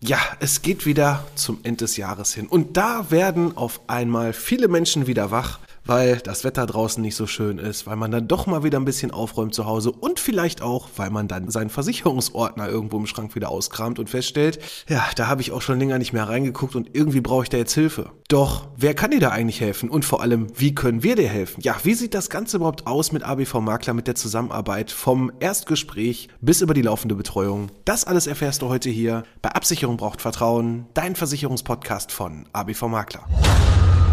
Ja, es geht wieder zum Ende des Jahres hin. Und da werden auf einmal viele Menschen wieder wach, weil das Wetter draußen nicht so schön ist, weil man dann doch mal wieder ein bisschen aufräumt zu Hause und vielleicht auch, weil man dann seinen Versicherungsordner irgendwo im Schrank wieder auskramt und feststellt, ja, da habe ich auch schon länger nicht mehr reingeguckt und irgendwie brauche ich da jetzt Hilfe. Doch, wer kann dir da eigentlich helfen? Und vor allem, wie können wir dir helfen? Ja, wie sieht das Ganze überhaupt aus mit ABV Makler, mit der Zusammenarbeit vom Erstgespräch bis über die laufende Betreuung? Das alles erfährst du heute hier bei Absicherung braucht Vertrauen, dein Versicherungspodcast von ABV Makler.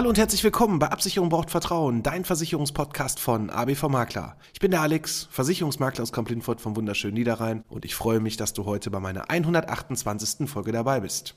Hallo und herzlich willkommen bei Absicherung braucht Vertrauen, dein Versicherungspodcast von ABV Makler. Ich bin der Alex, Versicherungsmakler aus Kamp-Lindfort vom wunderschönen Niederrhein und ich freue mich, dass du heute bei meiner 128. Folge dabei bist.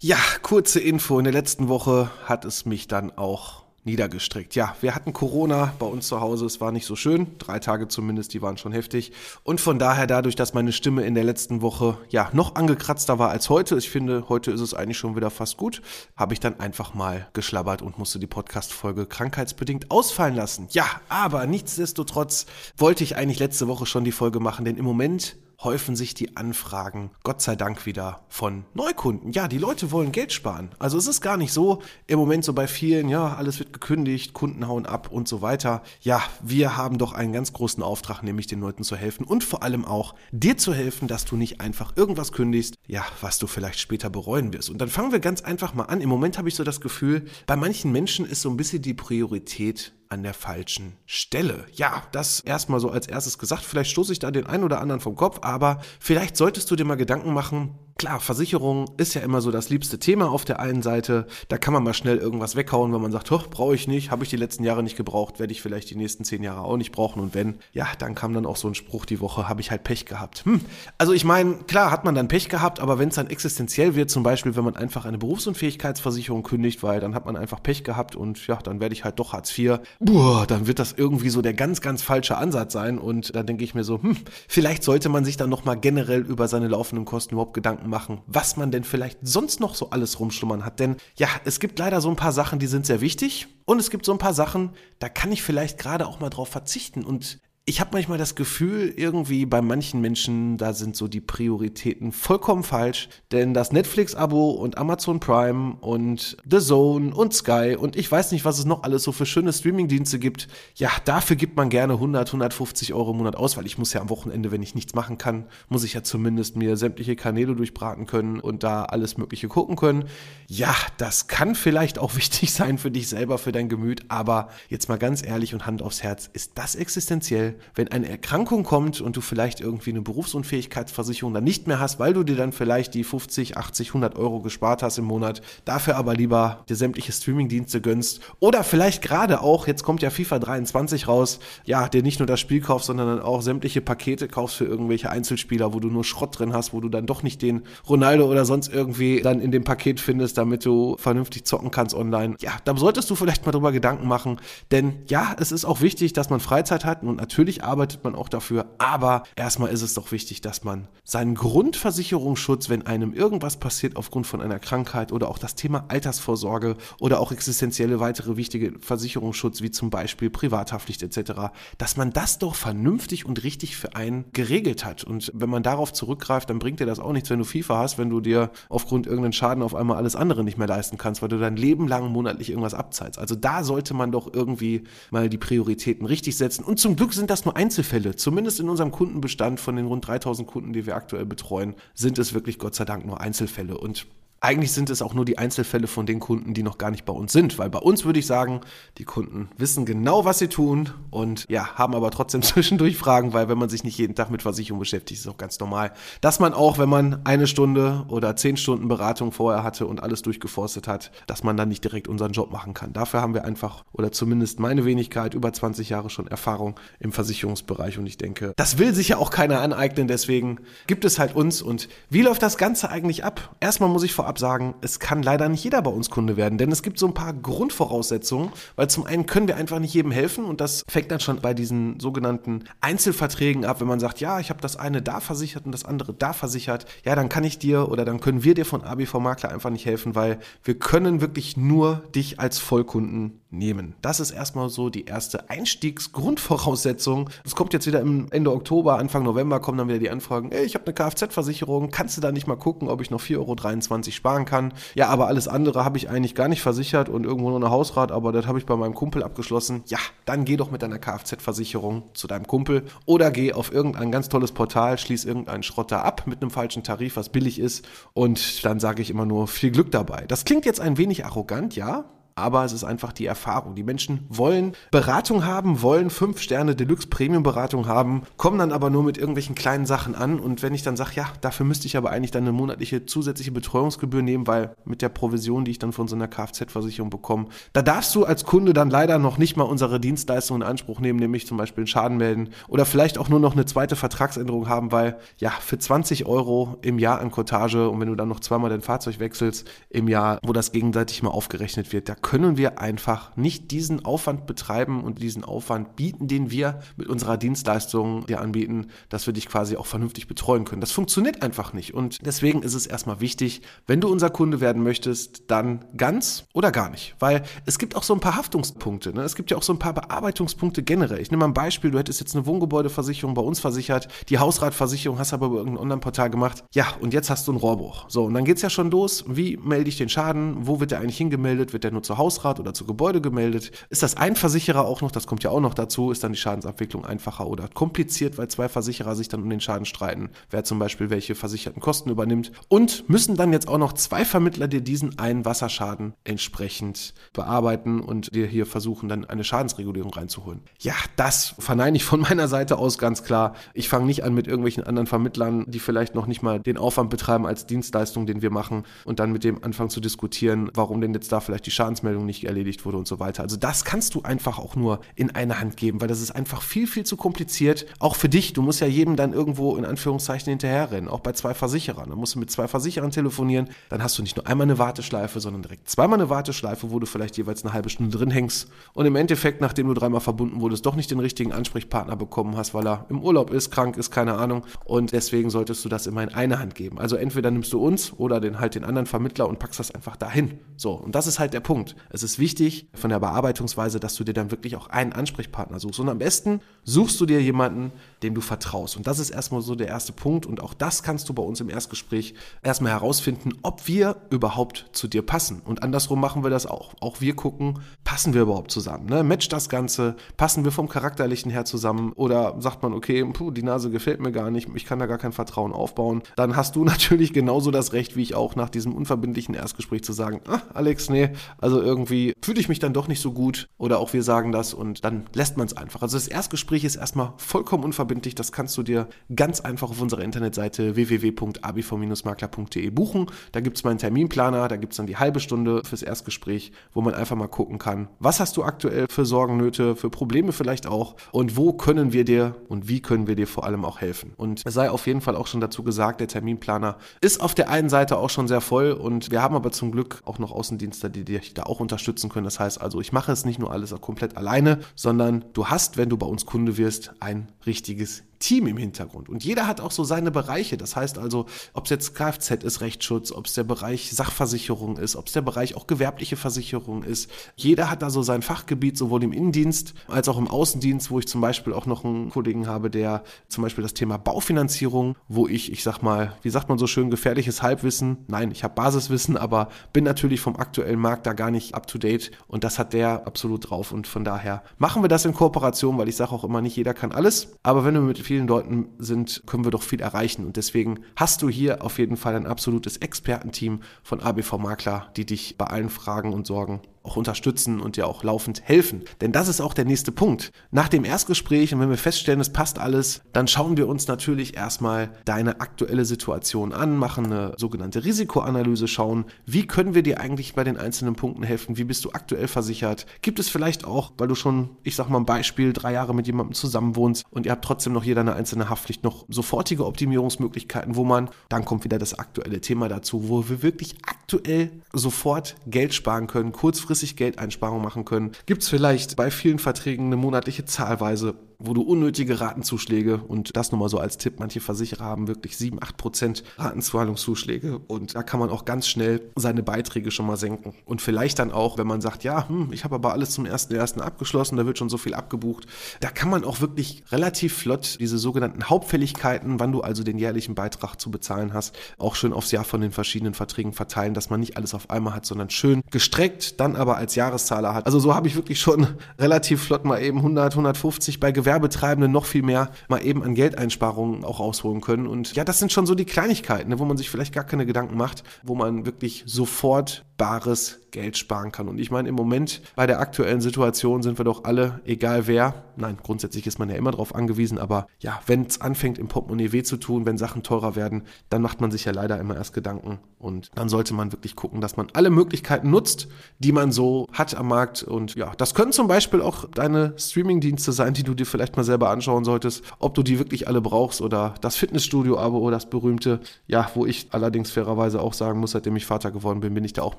Ja, kurze Info. In der letzten Woche hat es mich dann auch niedergestreckt. Ja, wir hatten Corona bei uns zu Hause. Es war nicht so schön. Drei Tage zumindest, die waren schon heftig. Und von daher, dadurch, dass meine Stimme in der letzten Woche ja noch angekratzter war als heute, ich finde, heute ist es eigentlich schon wieder fast gut, habe ich dann einfach mal geschlabbert und musste die Podcast-Folge krankheitsbedingt ausfallen lassen. Ja, aber nichtsdestotrotz wollte ich eigentlich letzte Woche schon die Folge machen, denn im Moment häufen sich die Anfragen, Gott sei Dank wieder, von Neukunden. Ja, die Leute wollen Geld sparen. Also es ist gar nicht so im Moment so bei vielen, ja, alles wird gekündigt, Kunden hauen ab und so weiter. Ja, wir haben doch einen ganz großen Auftrag, nämlich den Leuten zu helfen und vor allem auch dir zu helfen, dass du nicht einfach irgendwas kündigst, ja, was du vielleicht später bereuen wirst. Und dann fangen wir ganz einfach mal an. Im Moment habe ich so das Gefühl, bei manchen Menschen ist so ein bisschen die Priorität an der falschen Stelle. Ja, das erstmal so als erstes gesagt. Vielleicht stoße ich da den einen oder anderen vom Kopf, aber vielleicht solltest du dir mal Gedanken machen, Klar, Versicherung ist ja immer so das liebste Thema auf der einen Seite. Da kann man mal schnell irgendwas weghauen, wenn man sagt, hoch, brauche ich nicht, habe ich die letzten Jahre nicht gebraucht, werde ich vielleicht die nächsten zehn Jahre auch nicht brauchen. Und wenn, ja, dann kam dann auch so ein Spruch die Woche, habe ich halt Pech gehabt. Hm. Also ich meine, klar hat man dann Pech gehabt, aber wenn es dann existenziell wird, zum Beispiel, wenn man einfach eine Berufsunfähigkeitsversicherung kündigt, weil dann hat man einfach Pech gehabt und ja, dann werde ich halt doch Hartz IV, boah, dann wird das irgendwie so der ganz, ganz falsche Ansatz sein. Und da denke ich mir so, hm, vielleicht sollte man sich dann nochmal generell über seine laufenden Kosten überhaupt Gedanken machen, was man denn vielleicht sonst noch so alles rumschlummern hat. Denn ja, es gibt leider so ein paar Sachen, die sind sehr wichtig. Und es gibt so ein paar Sachen, da kann ich vielleicht gerade auch mal drauf verzichten. Und ich habe manchmal das Gefühl, irgendwie bei manchen Menschen, da sind so die Prioritäten vollkommen falsch. Denn das Netflix-Abo und Amazon Prime und The Zone und Sky und ich weiß nicht, was es noch alles so für schöne Streaming-Dienste gibt. Ja, dafür gibt man gerne 100, 150 Euro im Monat aus, weil ich muss ja am Wochenende, wenn ich nichts machen kann, muss ich ja zumindest mir sämtliche Kanäle durchbraten können und da alles Mögliche gucken können. Ja, das kann vielleicht auch wichtig sein für dich selber, für dein Gemüt, aber jetzt mal ganz ehrlich und Hand aufs Herz, ist das existenziell? Wenn eine Erkrankung kommt und du vielleicht irgendwie eine Berufsunfähigkeitsversicherung dann nicht mehr hast, weil du dir dann vielleicht die 50, 80, 100 Euro gespart hast im Monat, dafür aber lieber dir sämtliche Streamingdienste gönnst oder vielleicht gerade auch, jetzt kommt ja FIFA 23 raus, ja, dir nicht nur das Spiel kaufst, sondern dann auch sämtliche Pakete kaufst für irgendwelche Einzelspieler, wo du nur Schrott drin hast, wo du dann doch nicht den Ronaldo oder sonst irgendwie dann in dem Paket findest, damit du vernünftig zocken kannst online. Ja, da solltest du vielleicht mal drüber Gedanken machen, denn ja, es ist auch wichtig, dass man Freizeit hat und natürlich Natürlich arbeitet man auch dafür, aber erstmal ist es doch wichtig, dass man seinen Grundversicherungsschutz, wenn einem irgendwas passiert aufgrund von einer Krankheit oder auch das Thema Altersvorsorge oder auch existenzielle weitere wichtige Versicherungsschutz wie zum Beispiel Privathaftpflicht etc., dass man das doch vernünftig und richtig für einen geregelt hat. Und wenn man darauf zurückgreift, dann bringt dir das auch nichts, wenn du FIFA hast, wenn du dir aufgrund irgendeinen Schaden auf einmal alles andere nicht mehr leisten kannst, weil du dein Leben lang monatlich irgendwas abzahlst. Also da sollte man doch irgendwie mal die Prioritäten richtig setzen. Und zum Glück sind das nur Einzelfälle. Zumindest in unserem Kundenbestand von den rund 3000 Kunden, die wir aktuell betreuen, sind es wirklich Gott sei Dank nur Einzelfälle. Und eigentlich sind es auch nur die Einzelfälle von den Kunden, die noch gar nicht bei uns sind, weil bei uns würde ich sagen, die Kunden wissen genau, was sie tun und ja, haben aber trotzdem zwischendurch Fragen, weil wenn man sich nicht jeden Tag mit Versicherung beschäftigt, ist es auch ganz normal, dass man auch, wenn man eine Stunde oder zehn Stunden Beratung vorher hatte und alles durchgeforstet hat, dass man dann nicht direkt unseren Job machen kann. Dafür haben wir einfach, oder zumindest meine Wenigkeit, über 20 Jahre schon Erfahrung im Versicherungsbereich und ich denke, das will sich ja auch keiner aneignen, deswegen gibt es halt uns und wie läuft das Ganze eigentlich ab? Erstmal muss ich vor vorab sagen, es kann leider nicht jeder bei uns Kunde werden, denn es gibt so ein paar Grundvoraussetzungen, weil zum einen können wir einfach nicht jedem helfen und das fängt dann schon bei diesen sogenannten Einzelverträgen ab, wenn man sagt, ja, ich habe das eine da versichert und das andere da versichert, ja, dann kann ich dir oder dann können wir dir von ABV Makler einfach nicht helfen, weil wir können wirklich nur dich als Vollkunden nehmen. Das ist erstmal so die erste Einstiegsgrundvoraussetzung. Es kommt jetzt wieder im Ende Oktober, Anfang November kommen dann wieder die Anfragen, ey, ich habe eine Kfz-Versicherung, kannst du da nicht mal gucken, ob ich noch 4,23 Euro sparen kann? Ja, aber alles andere habe ich eigentlich gar nicht versichert und irgendwo nur eine Hausrat, aber das habe ich bei meinem Kumpel abgeschlossen. Ja, dann geh doch mit deiner Kfz-Versicherung zu deinem Kumpel oder geh auf irgendein ganz tolles Portal, schließ irgendeinen Schrotter ab mit einem falschen Tarif, was billig ist und dann sage ich immer nur viel Glück dabei. Das klingt jetzt ein wenig arrogant, ja, aber es ist einfach die Erfahrung. Die Menschen wollen Beratung haben, wollen 5 Sterne Deluxe Premium Beratung haben, kommen dann aber nur mit irgendwelchen kleinen Sachen an und wenn ich dann sage, ja, dafür müsste ich aber eigentlich dann eine monatliche zusätzliche Betreuungsgebühr nehmen, weil mit der Provision, die ich dann von so einer Kfz-Versicherung bekomme, da darfst du als Kunde dann leider noch nicht mal unsere Dienstleistung in Anspruch nehmen, nämlich zum Beispiel einen Schaden melden oder vielleicht auch nur noch eine zweite Vertragsänderung haben, weil ja, für 20 Euro im Jahr an Cottage und wenn du dann noch zweimal dein Fahrzeug wechselst im Jahr, wo das gegenseitig mal aufgerechnet wird, da können wir einfach nicht diesen Aufwand betreiben und diesen Aufwand bieten, den wir mit unserer Dienstleistung dir anbieten, dass wir dich quasi auch vernünftig betreuen können. Das funktioniert einfach nicht. Und deswegen ist es erstmal wichtig, wenn du unser Kunde werden möchtest, dann ganz oder gar nicht. Weil es gibt auch so ein paar Haftungspunkte. Ne? Es gibt ja auch so ein paar Bearbeitungspunkte generell. Ich nehme mal ein Beispiel, du hättest jetzt eine Wohngebäudeversicherung bei uns versichert, die Hausratversicherung hast du aber über irgendein Online-Portal gemacht. Ja, und jetzt hast du einen Rohrbruch. So, und dann geht es ja schon los. Wie melde ich den Schaden? Wo wird der eigentlich hingemeldet? Wird der nur zu Hausrat oder zu Gebäude gemeldet. Ist das ein Versicherer auch noch, das kommt ja auch noch dazu, ist dann die Schadensabwicklung einfacher oder kompliziert, weil zwei Versicherer sich dann um den Schaden streiten, wer zum Beispiel welche versicherten Kosten übernimmt. Und müssen dann jetzt auch noch zwei Vermittler dir diesen einen Wasserschaden entsprechend bearbeiten und dir hier versuchen, dann eine Schadensregulierung reinzuholen. Ja, das verneine ich von meiner Seite aus ganz klar. Ich fange nicht an mit irgendwelchen anderen Vermittlern, die vielleicht noch nicht mal den Aufwand betreiben als Dienstleistung, den wir machen und dann mit dem anfangen zu diskutieren, warum denn jetzt da vielleicht die Schadensmeldung nicht erledigt wurde und so weiter. Also das kannst du einfach auch nur in eine Hand geben, weil das ist einfach viel, viel zu kompliziert. Auch für dich. Du musst ja jedem dann irgendwo in Anführungszeichen hinterherrennen. Auch bei zwei Versicherern. Dann musst du mit zwei Versicherern telefonieren. Dann hast du nicht nur einmal eine Warteschleife, sondern direkt zweimal eine Warteschleife, wo du vielleicht jeweils eine halbe Stunde drin hängst. Und im Endeffekt, nachdem du dreimal verbunden wurdest, doch nicht den richtigen Ansprechpartner bekommen hast, weil er im Urlaub ist, krank ist, keine Ahnung. Und deswegen solltest du das immer in eine Hand geben. Also entweder nimmst du uns oder den halt den anderen Vermittler und packst das einfach dahin. So. Und das ist halt der Punkt. Es ist wichtig, von der Bearbeitungsweise, dass du dir dann wirklich auch einen Ansprechpartner suchst. Und am besten suchst du dir jemanden, dem du vertraust. Und das ist erstmal so der erste Punkt. Und auch das kannst du bei uns im Erstgespräch erstmal herausfinden, ob wir überhaupt zu dir passen. Und andersrum machen wir das auch. Auch wir gucken, passen wir überhaupt zusammen? Ne? Matcht das Ganze? Passen wir vom Charakterlichen her zusammen? Oder sagt man, okay, puh, die Nase gefällt mir gar nicht, ich kann da gar kein Vertrauen aufbauen? Dann hast du natürlich genauso das Recht, wie ich auch nach diesem unverbindlichen Erstgespräch zu sagen, ah, Alex, nee, also irgendwie fühle ich mich dann doch nicht so gut oder auch wir sagen das und dann lässt man es einfach. Also das Erstgespräch ist erstmal vollkommen unverbindlich. Das kannst du dir ganz einfach auf unserer Internetseite www.abv-makler.de buchen. Da gibt es meinen Terminplaner, da gibt es dann die halbe Stunde fürs Erstgespräch, wo man einfach mal gucken kann, was hast du aktuell für Sorgen, Nöte, für Probleme vielleicht auch und wo können wir dir und wie können wir dir vor allem auch helfen. Und es sei auf jeden Fall auch schon dazu gesagt, der Terminplaner ist auf der einen Seite auch schon sehr voll und wir haben aber zum Glück auch noch Außendienste, die dich da auch unterstützen können. Das heißt also, ich mache es nicht nur alles komplett alleine, sondern du hast, wenn du bei uns Kunde wirst, ein richtiges Team im Hintergrund. Und jeder hat auch so seine Bereiche. Das heißt also, ob es jetzt Kfz ist, Rechtsschutz, ob es der Bereich Sachversicherung ist, ob es der Bereich auch gewerbliche Versicherung ist. Jeder hat da so sein Fachgebiet, sowohl im Innendienst als auch im Außendienst, wo ich zum Beispiel auch noch einen Kollegen habe, der zum Beispiel das Thema Baufinanzierung, wo ich, ich sag mal, wie sagt man so schön, gefährliches Halbwissen. Nein, ich habe Basiswissen, aber bin natürlich vom aktuellen Markt da gar nicht up to date und das hat der absolut drauf. Und von daher machen wir das in Kooperation, weil ich sage auch immer, nicht jeder kann alles. Aber wenn du mit vielen Leuten sind, können wir doch viel erreichen. Und deswegen hast du hier auf jeden Fall ein absolutes Expertenteam von ABV Makler, die dich bei allen Fragen und Sorgen auch unterstützen und dir auch laufend helfen. Denn das ist auch der nächste Punkt. Nach dem Erstgespräch und wenn wir feststellen, es passt alles, dann schauen wir uns natürlich erstmal deine aktuelle Situation an, machen eine sogenannte Risikoanalyse, schauen, wie können wir dir eigentlich bei den einzelnen Punkten helfen, wie bist du aktuell versichert, gibt es vielleicht auch, weil du schon, ich sag mal ein Beispiel, drei Jahre mit jemandem zusammenwohnst und ihr habt trotzdem noch jeder eine einzelne Haftpflicht, noch sofortige Optimierungsmöglichkeiten, wo man, dann kommt wieder das aktuelle Thema dazu, wo wir wirklich aktuell sofort Geld sparen können, kurzfristig Geldeinsparungen machen können. Gibt es vielleicht bei vielen Verträgen eine monatliche Zahlweise wo du unnötige Ratenzuschläge und das nur mal so als Tipp, manche Versicherer haben wirklich 7, 8 Prozent Ratenzahlungszuschläge und da kann man auch ganz schnell seine Beiträge schon mal senken. Und vielleicht dann auch, wenn man sagt, ja, hm, ich habe aber alles zum 1.1. abgeschlossen, da wird schon so viel abgebucht, da kann man auch wirklich relativ flott diese sogenannten Hauptfälligkeiten, wann du also den jährlichen Beitrag zu bezahlen hast, auch schön aufs Jahr von den verschiedenen Verträgen verteilen, dass man nicht alles auf einmal hat, sondern schön gestreckt, dann aber als Jahreszahler hat. Also so habe ich wirklich schon relativ flott mal eben 100, 150 bei Gewerbe Gewerbetreibende noch viel mehr mal eben an Geldeinsparungen auch rausholen können. Und ja, das sind schon so die Kleinigkeiten, ne, wo man sich vielleicht gar keine Gedanken macht, wo man wirklich sofort bares Geld sparen kann. Und ich meine, im Moment bei der aktuellen Situation sind wir doch alle, egal wer, nein, grundsätzlich ist man ja immer darauf angewiesen, aber ja, wenn es anfängt, im Portemonnaie weh zu tun, wenn Sachen teurer werden, dann macht man sich ja leider immer erst Gedanken. Und dann sollte man wirklich gucken, dass man alle Möglichkeiten nutzt, die man so hat am Markt. Und ja, das können zum Beispiel auch deine Streaming-Dienste sein, die du dir vielleicht mal selber anschauen solltest, ob du die wirklich alle brauchst oder das Fitnessstudio-Abo oder das berühmte, ja, wo ich allerdings fairerweise auch sagen muss, seitdem ich Vater geworden bin, bin ich da auch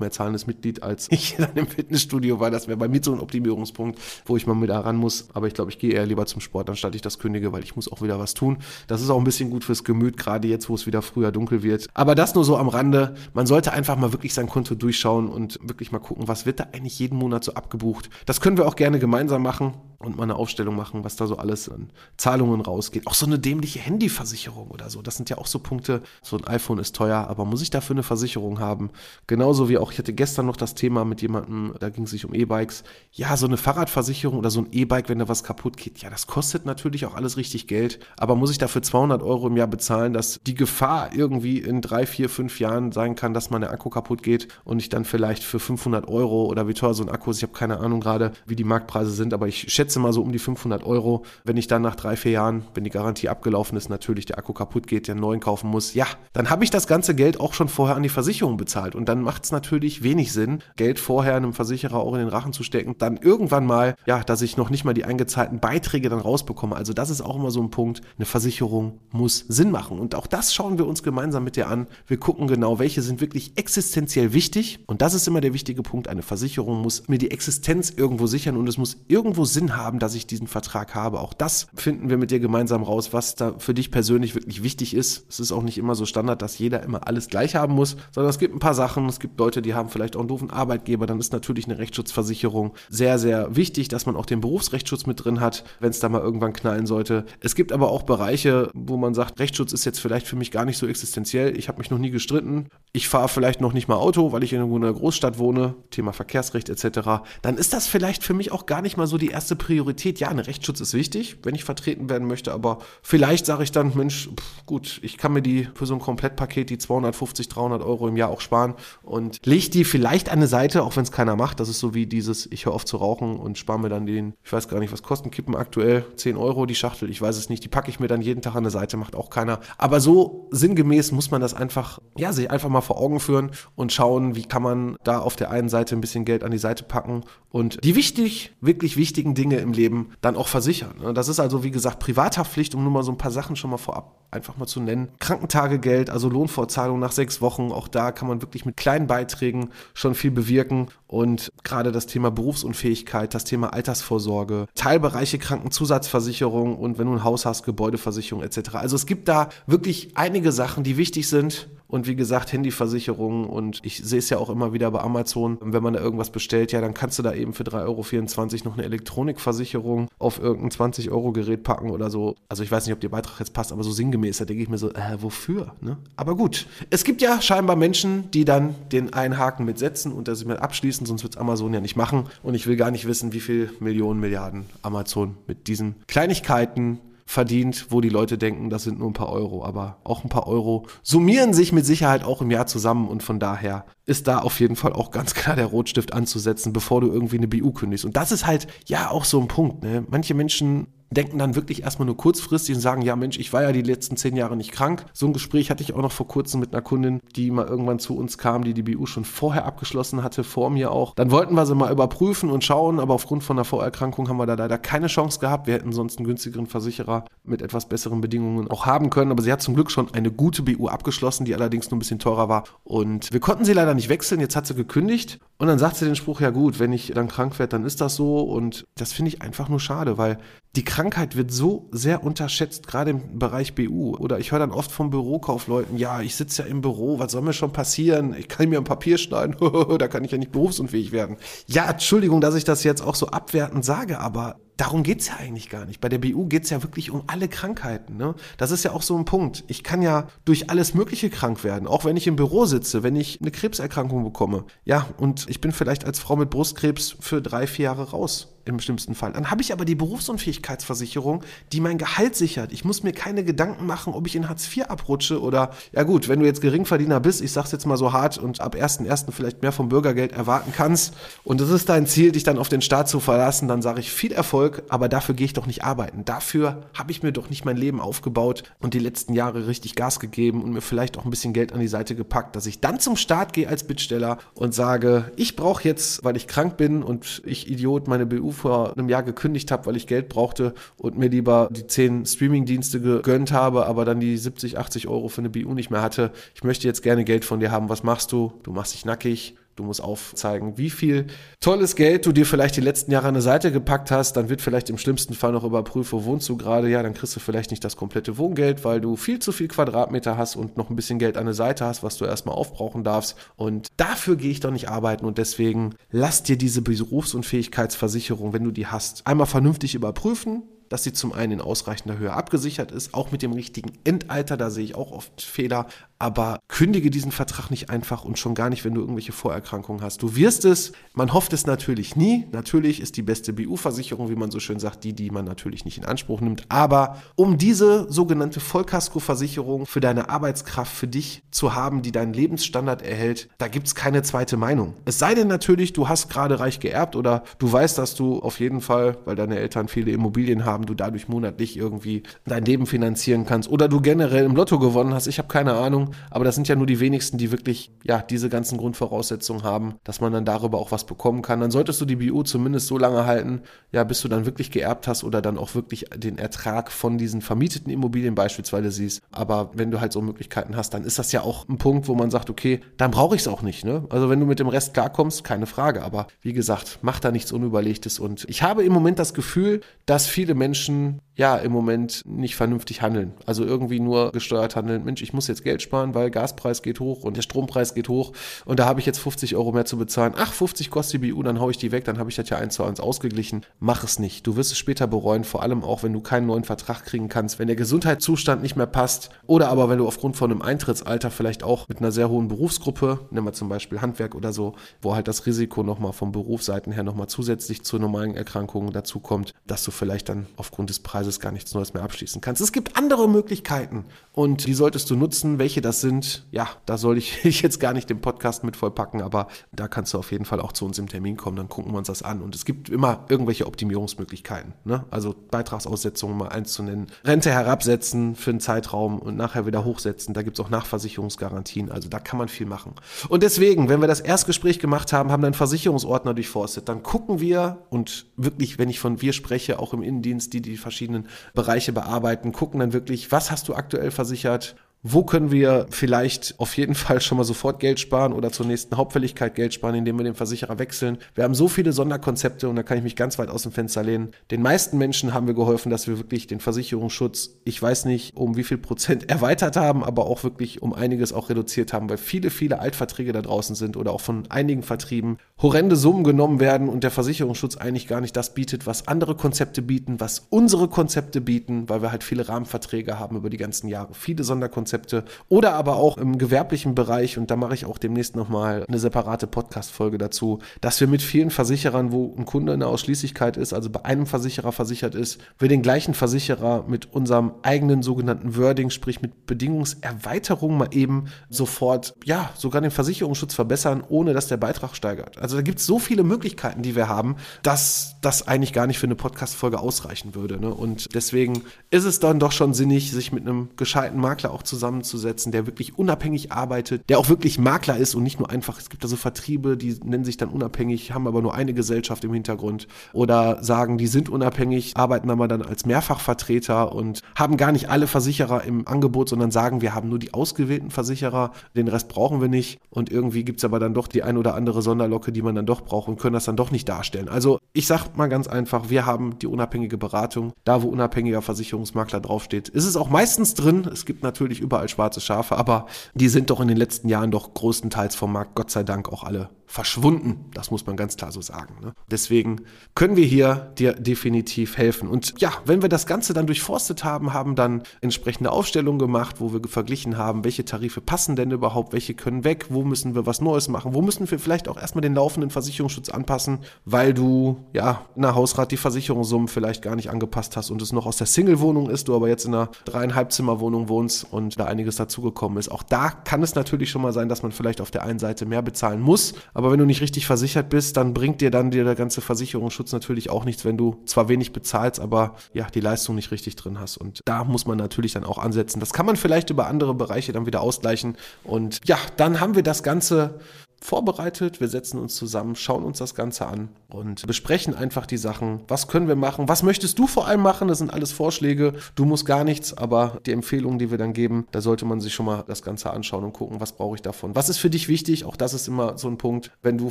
mehr zahlendes Mitglied als ich dann im Fitnessstudio war. Das wäre bei mir so ein Optimierungspunkt, wo ich mal mit ran muss. Aber ich glaube, ich gehe eher lieber zum Sport, anstatt ich das kündige, weil ich muss auch wieder was tun. Das ist auch ein bisschen gut fürs Gemüt, gerade jetzt, wo es wieder früher dunkel wird. Aber das nur so am Rande. Man sollte einfach mal wirklich sein Konto durchschauen und wirklich mal gucken, was wird da eigentlich jeden Monat so abgebucht. Das können wir auch gerne gemeinsam machen und mal eine Aufstellung machen, was da so alles an Zahlungen rausgeht. Auch so eine dämliche Handyversicherung oder so. Das sind ja auch so Punkte. So ein iPhone ist teuer, aber muss ich dafür eine Versicherung haben? Genauso wie auch, ich hatte gestern noch das Thema mit jemandem, da ging es sich um E-Bikes. Ja, so eine Fahrradversicherung oder so ein E-Bike, wenn da was kaputt geht. Ja, das kostet natürlich auch alles richtig Geld. Aber muss ich dafür 200 Euro im Jahr bezahlen, dass die Gefahr irgendwie in drei, vier, fünf Jahren sein kann, dass meine Akku kaputt geht und ich dann vielleicht für 500 Euro oder wie teuer so ein Akku ist. Ich habe keine Ahnung gerade, wie die Marktpreise sind, aber ich schätze mal so um die 500 Euro. Wenn ich dann nach drei, vier Jahren, wenn die Garantie abgelaufen ist, natürlich der Akku kaputt geht, der neuen kaufen muss, ja, dann habe ich das ganze Geld auch schon vorher an die Versicherung bezahlt. Und dann macht es natürlich wenig Sinn, Geld vorher einem Versicherer auch in den Rachen zu stecken. Dann irgendwann mal, ja, dass ich noch nicht mal die eingezahlten Beiträge dann rausbekomme. Also das ist auch immer so ein Punkt. Eine Versicherung muss Sinn machen. Und auch das schauen wir uns gemeinsam mit dir an. Wir gucken genau, welche sind wirklich existenziell wichtig. Und das ist immer der wichtige Punkt. Eine Versicherung muss mir die Existenz irgendwo sichern und es muss irgendwo Sinn haben, dass ich diesen Vertrag habe. Auch das finden wir mit dir gemeinsam raus, was da für dich persönlich wirklich wichtig ist. Es ist auch nicht immer so Standard, dass jeder immer alles gleich haben muss, sondern es gibt ein paar Sachen. Es gibt Leute, die haben vielleicht auch einen doofen Arbeitgeber. Dann ist natürlich eine Rechtsschutzversicherung sehr, sehr wichtig, dass man auch den Berufsrechtsschutz mit drin hat, wenn es da mal irgendwann knallen sollte. Es gibt aber auch Bereiche, wo man sagt, Rechtsschutz ist jetzt vielleicht für mich gar nicht so existenziell. Ich habe mich noch nie gestritten. Ich fahre vielleicht noch nicht mal Auto, weil ich in einer Großstadt wohne. Thema Verkehrsrecht etc. Dann ist das vielleicht für mich auch gar nicht mal so die erste Priorität ja, ein Rechtsschutz ist wichtig, wenn ich vertreten werden möchte, aber vielleicht sage ich dann, Mensch, pff, gut, ich kann mir die für so ein Komplettpaket die 250, 300 Euro im Jahr auch sparen und lege die vielleicht an eine Seite, auch wenn es keiner macht. Das ist so wie dieses, ich höre auf zu rauchen und spare mir dann den, ich weiß gar nicht, was kosten Kippen aktuell, 10 Euro die Schachtel, ich weiß es nicht, die packe ich mir dann jeden Tag an eine Seite, macht auch keiner. Aber so sinngemäß muss man das einfach, ja, sich einfach mal vor Augen führen und schauen, wie kann man da auf der einen Seite ein bisschen Geld an die Seite packen und die wichtig, wirklich wichtigen Dinge im Leben dann auch versichern. Ne? Das ist also, wie gesagt, Privathaftpflicht, um nur mal so ein paar Sachen schon mal vorab einfach mal zu nennen. Krankentagegeld, also Lohnfortzahlung nach sechs Wochen, auch da kann man wirklich mit kleinen Beiträgen schon viel bewirken. Und gerade das Thema Berufsunfähigkeit, das Thema Altersvorsorge, Teilbereiche Krankenzusatzversicherung und wenn du ein Haus hast, Gebäudeversicherung etc. Also es gibt da wirklich einige Sachen, die wichtig sind und wie gesagt, Handyversicherung und ich sehe es ja auch immer wieder bei Amazon, wenn man da irgendwas bestellt, ja, dann kannst du da eben für 3,24 Euro noch eine Elektronikversicherung auf irgendein 20-Euro-Gerät packen oder so. Also ich weiß nicht, ob der Beitrag jetzt passt, aber so sinngemäß, da denke ich mir so, äh, wofür? Ne? Aber gut, es gibt ja scheinbar Menschen, die dann den einen Haken mitsetzen und das mit abschließen, sonst wird es Amazon ja nicht machen. Und ich will gar nicht wissen, wie viel Millionen, Milliarden Amazon mit diesen Kleinigkeiten verdient, wo die Leute denken, das sind nur ein paar Euro. Aber auch ein paar Euro summieren sich mit Sicherheit auch im Jahr zusammen und von daher ist da auf jeden Fall auch ganz klar der Rotstift anzusetzen, bevor du irgendwie eine BU kündigst. Und das ist halt ja auch so ein Punkt. Ne? Manche Menschen denken dann wirklich erstmal nur kurzfristig und sagen, ja Mensch, ich war ja die letzten zehn Jahre nicht krank. So ein Gespräch hatte ich auch noch vor kurzem mit einer Kundin, die mal irgendwann zu uns kam, die die BU schon vorher abgeschlossen hatte, vor mir auch. Dann wollten wir sie mal überprüfen und schauen, aber aufgrund von einer Vorerkrankung haben wir da leider keine Chance gehabt. Wir hätten sonst einen günstigeren Versicherer mit etwas besseren Bedingungen auch haben können, aber sie hat zum Glück schon eine gute BU abgeschlossen, die allerdings nur ein bisschen teurer war. Und wir konnten sie leider nicht wechseln, jetzt hat sie gekündigt und dann sagt sie den Spruch, ja gut, wenn ich dann krank werde, dann ist das so und das finde ich einfach nur schade, weil die Krankheit wird so sehr unterschätzt, gerade im Bereich BU. Oder ich höre dann oft von Bürokaufleuten, ja, ich sitze ja im Büro, was soll mir schon passieren? Ich kann mir ein Papier schneiden, da kann ich ja nicht berufsunfähig werden. Ja, Entschuldigung, dass ich das jetzt auch so abwertend sage, aber darum geht's ja eigentlich gar nicht. Bei der BU geht's ja wirklich um alle Krankheiten. Ne? Das ist ja auch so ein Punkt. Ich kann ja durch alles Mögliche krank werden, auch wenn ich im Büro sitze, wenn ich eine Krebserkrankung bekomme. Ja, und ich bin vielleicht als Frau mit Brustkrebs für drei, vier Jahre raus im schlimmsten Fall. Dann habe ich aber die Berufsunfähigkeitsversicherung, die mein Gehalt sichert. Ich muss mir keine Gedanken machen, ob ich in Hartz IV abrutsche oder, ja gut, wenn du jetzt Geringverdiener bist, ich sag's jetzt mal so hart und ab 1.1. vielleicht mehr vom Bürgergeld erwarten kannst und es ist dein Ziel, dich dann auf den Staat zu verlassen, dann sage ich viel Erfolg Erfolg, aber dafür gehe ich doch nicht arbeiten. Dafür habe ich mir doch nicht mein Leben aufgebaut und die letzten Jahre richtig Gas gegeben und mir vielleicht auch ein bisschen Geld an die Seite gepackt, dass ich dann zum Start gehe als Bittsteller und sage, ich brauche jetzt, weil ich krank bin und ich Idiot meine BU vor einem Jahr gekündigt habe, weil ich Geld brauchte und mir lieber die zehn Streaming-Dienste gegönnt habe, aber dann die 70, 80 Euro für eine BU nicht mehr hatte. Ich möchte jetzt gerne Geld von dir haben. Was machst du? Du machst dich nackig Du musst aufzeigen, wie viel tolles Geld du dir vielleicht die letzten Jahre an eine Seite gepackt hast. Dann wird vielleicht im schlimmsten Fall noch überprüft, wo wohnst du gerade. Ja, dann kriegst du vielleicht nicht das komplette Wohngeld, weil du viel zu viel Quadratmeter hast und noch ein bisschen Geld an der Seite hast, was du erstmal aufbrauchen darfst. Und dafür gehe ich doch nicht arbeiten. Und deswegen lass dir diese Berufsunfähigkeitsversicherung, wenn du die hast, einmal vernünftig überprüfen dass sie zum einen in ausreichender Höhe abgesichert ist, auch mit dem richtigen Endalter, da sehe ich auch oft Fehler, aber kündige diesen Vertrag nicht einfach und schon gar nicht, wenn du irgendwelche Vorerkrankungen hast. Du wirst es, man hofft es natürlich nie. Natürlich ist die beste BU-Versicherung, wie man so schön sagt, die, die man natürlich nicht in Anspruch nimmt. Aber um diese sogenannte Vollkasko-Versicherung für deine Arbeitskraft, für dich zu haben, die deinen Lebensstandard erhält, da gibt es keine zweite Meinung. Es sei denn natürlich, du hast gerade reich geerbt oder du weißt, dass du auf jeden Fall, weil deine Eltern viele Immobilien haben, du dadurch monatlich irgendwie dein Leben finanzieren kannst oder du generell im Lotto gewonnen hast. Ich habe keine Ahnung aber das sind ja nur die wenigsten, die wirklich ja diese ganzen Grundvoraussetzungen haben, dass man dann darüber auch was bekommen kann. Dann solltest du die BU zumindest so lange halten, ja, bis du dann wirklich geerbt hast oder dann auch wirklich den Ertrag von diesen vermieteten Immobilien beispielsweise siehst. Aber wenn du halt so Möglichkeiten hast, dann ist das ja auch ein Punkt, wo man sagt, okay, dann brauche ich es auch nicht. Ne? Also wenn du mit dem Rest klarkommst, keine Frage. Aber wie gesagt, mach da nichts Unüberlegtes. Und ich habe im Moment das Gefühl, dass viele Menschen ja im Moment nicht vernünftig handeln. Also irgendwie nur gesteuert handeln. Mensch, ich muss jetzt Geld sparen, weil Gaspreis geht hoch und der Strompreis geht hoch und da habe ich jetzt 50 Euro mehr zu bezahlen. Ach, 50 kostet die BU, dann haue ich die weg, dann habe ich das ja eins zu eins ausgeglichen. Mach es nicht. Du wirst es später bereuen, vor allem auch, wenn du keinen neuen Vertrag kriegen kannst, wenn der Gesundheitszustand nicht mehr passt oder aber wenn du aufgrund von einem Eintrittsalter vielleicht auch mit einer sehr hohen Berufsgruppe, nehmen wir zum Beispiel Handwerk oder so, wo halt das Risiko nochmal vom Berufsseiten her nochmal zusätzlich zu normalen Erkrankungen dazu kommt, dass du vielleicht dann aufgrund des Preises Preises gar nichts Neues mehr abschließen kannst. Es gibt andere Möglichkeiten und die solltest du nutzen. Welche das sind, ja, da soll ich jetzt gar nicht den Podcast mit vollpacken, aber da kannst du auf jeden Fall auch zu uns im Termin kommen, dann gucken wir uns das an. Und es gibt immer irgendwelche Optimierungsmöglichkeiten. Ne? Also Beitragsaussetzungen mal eins zu nennen, Rente herabsetzen für einen Zeitraum und nachher wieder hochsetzen. Da gibt es auch Nachversicherungsgarantien. Also da kann man viel machen. Und deswegen, wenn wir das Erstgespräch gemacht haben, haben dann Versicherungsordner durchforstet, dann gucken wir und wirklich, wenn ich von wir spreche, auch im Innendienst, die die verschiedenen verschiedenen Bereiche bearbeiten, gucken dann wirklich, was hast du aktuell versichert, wo können wir vielleicht auf jeden Fall schon mal sofort Geld sparen oder zur nächsten Hauptfälligkeit Geld sparen, indem wir den Versicherer wechseln? Wir haben so viele Sonderkonzepte und da kann ich mich ganz weit aus dem Fenster lehnen. Den meisten Menschen haben wir geholfen, dass wir wirklich den Versicherungsschutz, ich weiß nicht, um wie viel Prozent erweitert haben, aber auch wirklich um einiges auch reduziert haben, weil viele, viele Altverträge da draußen sind oder auch von einigen Vertrieben horrende Summen genommen werden und der Versicherungsschutz eigentlich gar nicht das bietet, was andere Konzepte bieten, was unsere Konzepte bieten, weil wir halt viele Rahmenverträge haben über die ganzen Jahre, viele Sonderkonzepte Konzepte oder aber auch im gewerblichen Bereich und da mache ich auch demnächst nochmal eine separate Podcast-Folge dazu, dass wir mit vielen Versicherern, wo ein Kunde in der Ausschließlichkeit ist, also bei einem Versicherer versichert ist, wir den gleichen Versicherer mit unserem eigenen sogenannten Wording, sprich mit Bedingungserweiterung mal eben sofort, ja, sogar den Versicherungsschutz verbessern, ohne dass der Beitrag steigert. Also da gibt es so viele Möglichkeiten, die wir haben, dass das eigentlich gar nicht für eine Podcast-Folge ausreichen würde. Ne? Und deswegen ist es dann doch schon sinnig, sich mit einem gescheiten Makler auch zusammenzusetzen, der wirklich unabhängig arbeitet, der auch wirklich Makler ist und nicht nur einfach, es gibt da so Vertriebe, die nennen sich dann unabhängig, haben aber nur eine Gesellschaft im Hintergrund oder sagen, die sind unabhängig, arbeiten aber dann als Mehrfachvertreter und haben gar nicht alle Versicherer im Angebot, sondern sagen, wir haben nur die ausgewählten Versicherer, den Rest brauchen wir nicht und irgendwie gibt es aber dann doch die ein oder andere Sonderlocke, die man dann doch braucht und können das dann doch nicht darstellen. Also ich sag mal ganz einfach, wir haben die unabhängige Beratung, da wo unabhängiger Versicherungsmakler draufsteht, ist es auch meistens drin. Es gibt natürlich überall schwarze Schafe, aber die sind doch in den letzten Jahren doch größtenteils vom Markt, Gott sei Dank, auch alle verschwunden. Das muss man ganz klar so sagen. Ne? Deswegen können wir hier dir definitiv helfen. Und ja, wenn wir das Ganze dann durchforstet haben, haben dann entsprechende Aufstellungen gemacht, wo wir verglichen haben, welche Tarife passen denn überhaupt, welche können weg, wo müssen wir was Neues machen, wo müssen wir vielleicht auch erstmal den laufenden Versicherungsschutz anpassen, weil du ja in der Hausrat die Versicherungssummen vielleicht gar nicht angepasst hast und es noch aus der Single-Wohnung ist, du aber jetzt in einer dreieinhalb Zimmer-Wohnung wohnst und da einiges dazugekommen ist. Auch da kann es natürlich schon mal sein, dass man vielleicht auf der einen Seite mehr bezahlen muss, aber wenn du nicht richtig versichert bist, dann bringt dir dann dir der ganze Versicherungsschutz natürlich auch nichts, wenn du zwar wenig bezahlst, aber ja, die Leistung nicht richtig drin hast. Und da muss man natürlich dann auch ansetzen. Das kann man vielleicht über andere Bereiche dann wieder ausgleichen. Und ja, dann haben wir das Ganze vorbereitet. Wir setzen uns zusammen, schauen uns das Ganze an und besprechen einfach die Sachen. Was können wir machen? Was möchtest du vor allem machen? Das sind alles Vorschläge. Du musst gar nichts, aber die Empfehlungen, die wir dann geben, da sollte man sich schon mal das Ganze anschauen und gucken, was brauche ich davon? Was ist für dich wichtig? Auch das ist immer so ein Punkt, wenn du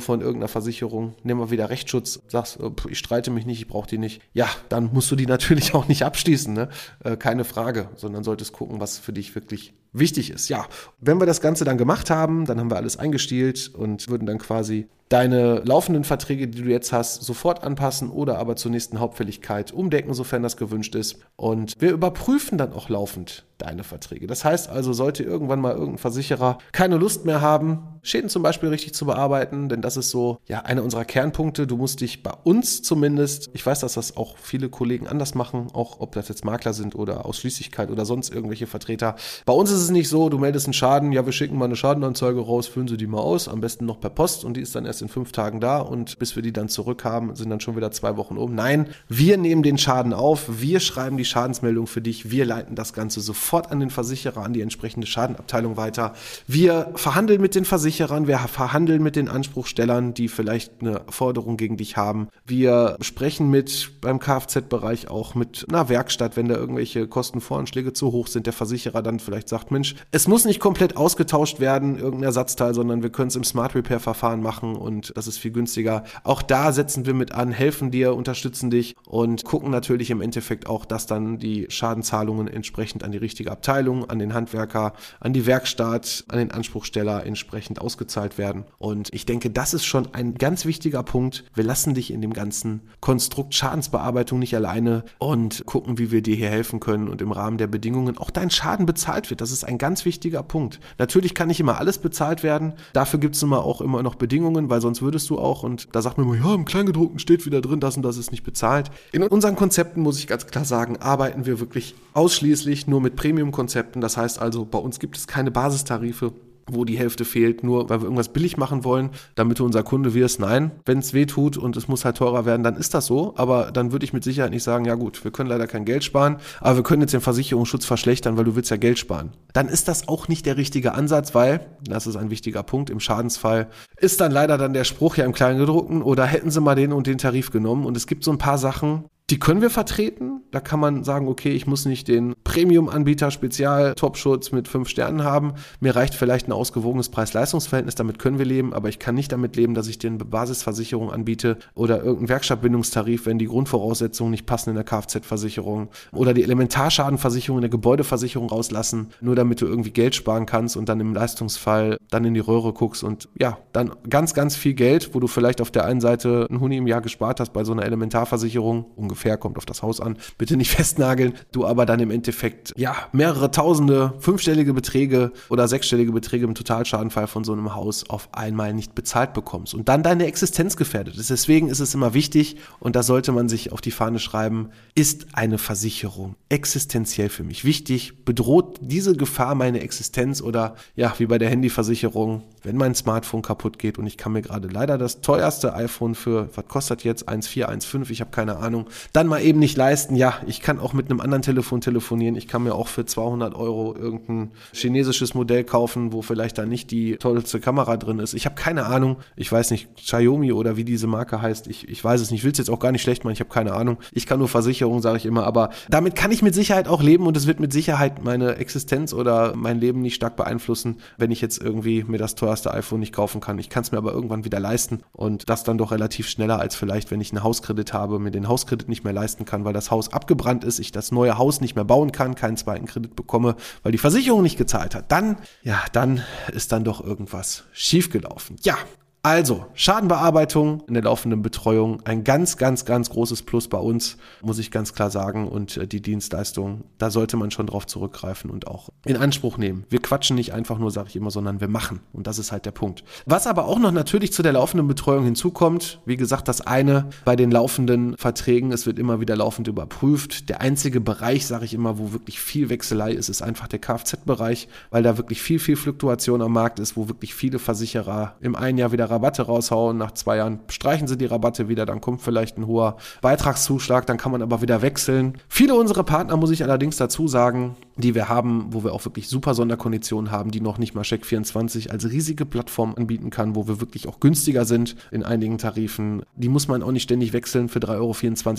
von irgendeiner Versicherung, nehmen wir wieder Rechtsschutz, sagst, oh, ich streite mich nicht, ich brauche die nicht. Ja, dann musst du die natürlich auch nicht abschließen, ne? Äh, keine Frage, sondern solltest gucken, was für dich wirklich wichtig ist. Ja, wenn wir das Ganze dann gemacht haben, dann haben wir alles eingestielt und würden dann quasi deine laufenden Verträge, die du jetzt hast, sofort anpassen oder aber zur nächsten Hauptfälligkeit umdecken, sofern das gewünscht ist. Und wir überprüfen dann auch laufend deine Verträge. Das heißt also, sollte irgendwann mal irgendein Versicherer keine Lust mehr haben, Schäden zum Beispiel richtig zu bearbeiten, denn das ist so, ja, einer unserer Kernpunkte. Du musst dich bei uns zumindest, ich weiß, dass das auch viele Kollegen anders machen, auch ob das jetzt Makler sind oder Ausschließlichkeit oder sonst irgendwelche Vertreter. Bei uns ist es nicht so, du meldest einen Schaden, ja, wir schicken mal eine Schadenanzeige raus, füllen sie die mal aus, am besten noch per Post und die ist dann erst in fünf Tagen da und bis wir die dann zurückhaben, sind dann schon wieder zwei Wochen um. Nein, wir nehmen den Schaden auf, wir schreiben die Schadensmeldung für dich, wir leiten das Ganze sofort an den Versicherer, an die entsprechende Schadenabteilung weiter. Wir verhandeln mit den Versicherern, wir verhandeln mit den Anspruchstellern, die vielleicht eine Forderung gegen dich haben. Wir sprechen mit beim Kfz-Bereich auch mit einer Werkstatt, wenn da irgendwelche Kostenvoranschläge zu hoch sind, der Versicherer dann vielleicht sagt, Mensch, es muss nicht komplett ausgetauscht werden, irgendein Ersatzteil, sondern wir können es im Smart Repair Verfahren machen und das ist viel günstiger. Auch da setzen wir mit an, helfen dir, unterstützen dich und gucken natürlich im Endeffekt auch, dass dann die Schadenzahlungen entsprechend an die richtige Abteilung, an den Handwerker, an die Werkstatt, an den Anspruchsteller entsprechend ausgezahlt werden. Und ich denke, das ist schon ein ganz wichtiger Punkt. Wir lassen dich in dem ganzen Konstrukt Schadensbearbeitung nicht alleine und gucken, wie wir dir hier helfen können und im Rahmen der Bedingungen auch dein Schaden bezahlt wird. Das ist ein ganz wichtiger Punkt. Natürlich kann nicht immer alles bezahlt werden. Dafür gibt es immer auch immer noch Bedingungen, weil sonst würdest du auch, und da sagt man immer, ja, im Kleingedruckten steht wieder drin, das und das ist nicht bezahlt. In unseren Konzepten muss ich ganz klar sagen, arbeiten wir wirklich ausschließlich nur mit Premium-Konzepten. Das heißt also, bei uns gibt es keine Basistarife wo die Hälfte fehlt, nur weil wir irgendwas billig machen wollen, damit unser Kunde wirst. Nein, wenn es weh tut und es muss halt teurer werden, dann ist das so. Aber dann würde ich mit Sicherheit nicht sagen, ja gut, wir können leider kein Geld sparen, aber wir können jetzt den Versicherungsschutz verschlechtern, weil du willst ja Geld sparen. Dann ist das auch nicht der richtige Ansatz, weil, das ist ein wichtiger Punkt, im Schadensfall ist dann leider dann der Spruch ja im Kleingedruckten oder hätten sie mal den und den Tarif genommen. Und es gibt so ein paar Sachen, die können wir vertreten. Da kann man sagen, okay, ich muss nicht den Premium-Anbieter Spezial Top-Schutz mit fünf Sternen haben. Mir reicht vielleicht ein ausgewogenes Preis-Leistungs-Verhältnis, damit können wir leben, aber ich kann nicht damit leben, dass ich dir eine Basisversicherung anbiete oder irgendeinen Werkstattbindungstarif, wenn die Grundvoraussetzungen nicht passen in der Kfz-Versicherung oder die Elementarschadenversicherung in der Gebäudeversicherung rauslassen, nur damit du irgendwie Geld sparen kannst und dann im Leistungsfall dann in die Röhre guckst und ja, dann ganz, ganz viel Geld, wo du vielleicht auf der einen Seite ein Huni im Jahr gespart hast bei so einer Elementarversicherung, ungefähr kommt auf das Haus an, bitte nicht festnageln, du aber dann im Endeffekt, ja, mehrere tausende, fünfstellige Beträge oder sechsstellige Beträge im Totalschadenfall von so einem Haus auf einmal nicht bezahlt bekommst und dann deine Existenz gefährdet ist. Deswegen ist es immer wichtig und da sollte man sich auf die Fahne schreiben, ist eine Versicherung existenziell für mich wichtig, bedroht diese Gefahr meine Existenz oder ja, wie bei der Handyversicherung, wenn mein Smartphone kaputt geht und ich kann mir gerade leider das teuerste iPhone für, was kostet jetzt, 1,4, 1,5, ich habe keine Ahnung, dann mal eben nicht leisten. Ja, ich kann auch mit einem anderen Telefon telefonieren. Ich kann mir auch für 200 Euro irgendein chinesisches Modell kaufen, wo vielleicht da nicht die tollste Kamera drin ist. Ich habe keine Ahnung. Ich weiß nicht, Xiaomi oder wie diese Marke heißt. Ich, ich weiß es nicht. Ich will es jetzt auch gar nicht schlecht machen. Ich habe keine Ahnung. Ich kann nur Versicherung, sage ich immer. Aber damit kann ich mit Sicherheit auch leben und es wird mit Sicherheit meine Existenz oder mein Leben nicht stark beeinflussen, wenn ich jetzt irgendwie mir das teuerste iPhone nicht kaufen kann. Ich kann es mir aber irgendwann wieder leisten und das dann doch relativ schneller als vielleicht, wenn ich einen Hauskredit habe, mir den Hauskredit nicht mehr leisten kann, weil das Haus abgebrannt ist, ich das neue Haus nicht mehr bauen kann, keinen zweiten Kredit bekomme, weil die Versicherung nicht gezahlt hat. Dann, ja, dann ist dann doch irgendwas schiefgelaufen. Ja, also, Schadenbearbeitung in der laufenden Betreuung, ein ganz, ganz, ganz großes Plus bei uns, muss ich ganz klar sagen. Und äh, die Dienstleistung, da sollte man schon drauf zurückgreifen und auch in Anspruch nehmen. Wir quatschen nicht einfach nur, sage ich immer, sondern wir machen. Und das ist halt der Punkt. Was aber auch noch natürlich zu der laufenden Betreuung hinzukommt, wie gesagt, das eine bei den laufenden Verträgen, es wird immer wieder laufend überprüft. Der einzige Bereich, sage ich immer, wo wirklich viel Wechselei ist, ist einfach der Kfz-Bereich, weil da wirklich viel, viel Fluktuation am Markt ist, wo wirklich viele Versicherer im einen Jahr wieder Rabatte raushauen, nach zwei Jahren streichen sie die Rabatte wieder, dann kommt vielleicht ein hoher Beitragszuschlag, dann kann man aber wieder wechseln. Viele unserer Partner, muss ich allerdings dazu sagen, die wir haben, wo wir auch wirklich super Sonderkonditionen haben, die noch nicht mal Check24 als riesige Plattform anbieten kann, wo wir wirklich auch günstiger sind in einigen Tarifen. Die muss man auch nicht ständig wechseln für 3,24 Euro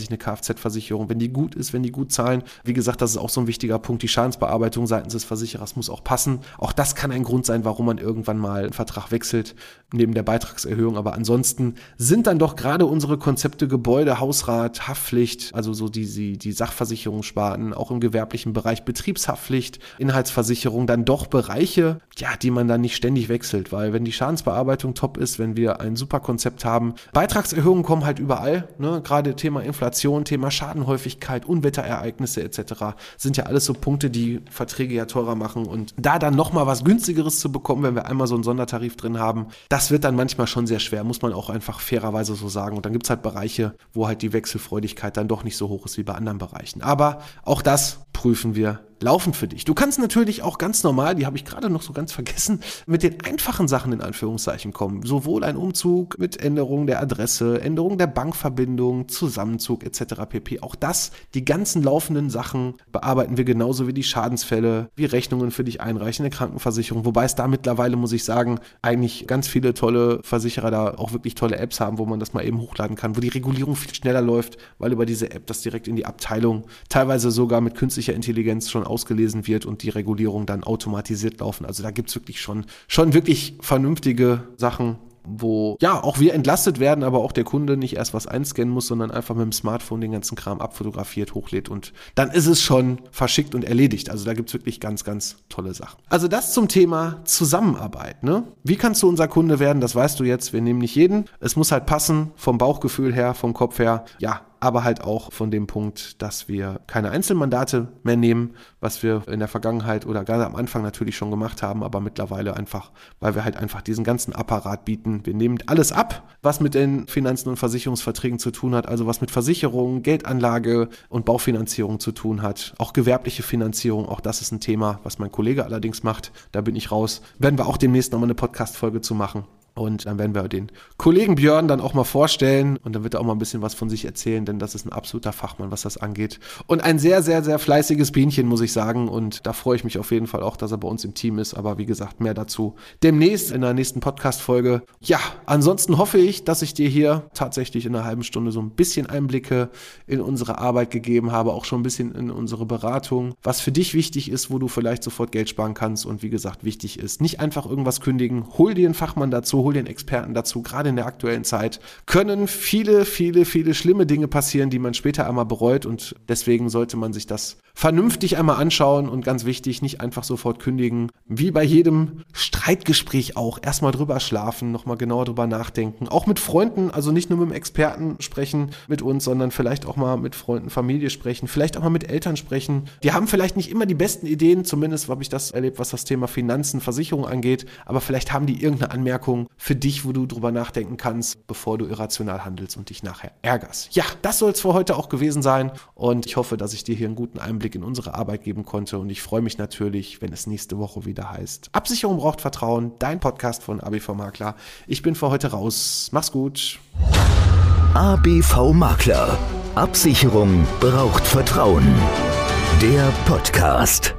eine Kfz-Versicherung. Wenn die gut ist, wenn die gut zahlen. Wie gesagt, das ist auch so ein wichtiger Punkt. Die Schadensbearbeitung seitens des Versicherers muss auch passen. Auch das kann ein Grund sein, warum man irgendwann mal einen Vertrag wechselt, neben der Beitragserhöhung. Aber ansonsten sind dann doch gerade unsere Konzepte Gebäude, Hausrat, Haftpflicht, also so die, die, Sachversicherungssparten, auch im gewerblichen Bereich Betriebs Betriebshaftpflicht, Inhaltsversicherung dann doch Bereiche, ja, die man dann nicht ständig wechselt, weil wenn die Schadensbearbeitung top ist, wenn wir ein super Konzept haben, Beitragserhöhungen kommen halt überall, ne? gerade Thema Inflation, Thema Schadenhäufigkeit, Unwetterereignisse etc. sind ja alles so Punkte, die Verträge ja teurer machen und da dann nochmal was günstigeres zu bekommen, wenn wir einmal so einen Sondertarif drin haben, das wird dann manchmal schon sehr schwer, muss man auch einfach fairerweise so sagen und dann gibt es halt Bereiche, wo halt die Wechselfreudigkeit dann doch nicht so hoch ist wie bei anderen Bereichen. Aber auch das prüfen wir laufen für dich. Du kannst natürlich auch ganz normal, die habe ich gerade noch so ganz vergessen, mit den einfachen Sachen in Anführungszeichen kommen. Sowohl ein Umzug mit Änderung der Adresse, Änderung der Bankverbindung, Zusammenzug etc. pp. Auch das, die ganzen laufenden Sachen bearbeiten wir genauso wie die Schadensfälle, wie Rechnungen für dich einreichen, eine Krankenversicherung. Wobei es da mittlerweile, muss ich sagen, eigentlich ganz viele tolle Versicherer da auch wirklich tolle Apps haben, wo man das mal eben hochladen kann, wo die Regulierung viel schneller läuft, weil über diese App das direkt in die Abteilung, teilweise sogar mit künstlicher Intelligenz schon ausgelesen wird und die Regulierung dann automatisiert laufen. Also da gibt es wirklich schon, schon wirklich vernünftige Sachen, wo ja auch wir entlastet werden, aber auch der Kunde nicht erst was einscannen muss, sondern einfach mit dem Smartphone den ganzen Kram abfotografiert, hochlädt und dann ist es schon verschickt und erledigt. Also da gibt es wirklich ganz, ganz tolle Sachen. Also das zum Thema Zusammenarbeit. Ne? Wie kannst du unser Kunde werden? Das weißt du jetzt. Wir nehmen nicht jeden. Es muss halt passen vom Bauchgefühl her, vom Kopf her. Ja, aber halt auch von dem Punkt, dass wir keine Einzelmandate mehr nehmen, was wir in der Vergangenheit oder gerade am Anfang natürlich schon gemacht haben, aber mittlerweile einfach, weil wir halt einfach diesen ganzen Apparat bieten. Wir nehmen alles ab, was mit den Finanzen und Versicherungsverträgen zu tun hat, also was mit Versicherungen, Geldanlage und Baufinanzierung zu tun hat. Auch gewerbliche Finanzierung, auch das ist ein Thema, was mein Kollege allerdings macht. Da bin ich raus. Werden wir auch demnächst nochmal eine Podcast-Folge zu machen. Und dann werden wir den Kollegen Björn dann auch mal vorstellen und dann wird er auch mal ein bisschen was von sich erzählen, denn das ist ein absoluter Fachmann, was das angeht. Und ein sehr, sehr, sehr fleißiges Bienchen, muss ich sagen. Und da freue ich mich auf jeden Fall auch, dass er bei uns im Team ist. Aber wie gesagt, mehr dazu demnächst in der nächsten Podcast-Folge. Ja, ansonsten hoffe ich, dass ich dir hier tatsächlich in einer halben Stunde so ein bisschen Einblicke in unsere Arbeit gegeben habe, auch schon ein bisschen in unsere Beratung, was für dich wichtig ist, wo du vielleicht sofort Geld sparen kannst. Und wie gesagt, wichtig ist, nicht einfach irgendwas kündigen, hol dir einen Fachmann dazu hol den Experten dazu. Gerade in der aktuellen Zeit können viele, viele, viele schlimme Dinge passieren, die man später einmal bereut und deswegen sollte man sich das vernünftig einmal anschauen und ganz wichtig, nicht einfach sofort kündigen. Wie bei jedem Streitgespräch auch, erstmal drüber schlafen, nochmal genauer drüber nachdenken. Auch mit Freunden, also nicht nur mit dem Experten sprechen mit uns, sondern vielleicht auch mal mit Freunden, Familie sprechen, vielleicht auch mal mit Eltern sprechen. Die haben vielleicht nicht immer die besten Ideen, zumindest habe ich das erlebt, was das Thema Finanzen, Versicherung angeht, aber vielleicht haben die irgendeine Anmerkung für dich, wo du drüber nachdenken kannst, bevor du irrational handelst und dich nachher ärgerst. Ja, das soll es für heute auch gewesen sein und ich hoffe, dass ich dir hier einen guten Einblick in unsere Arbeit geben konnte und ich freue mich natürlich, wenn es nächste Woche wieder heißt. Absicherung braucht Vertrauen, dein Podcast von ABV Makler. Ich bin für heute raus. Mach's gut. ABV Makler. Absicherung braucht Vertrauen. Der Podcast.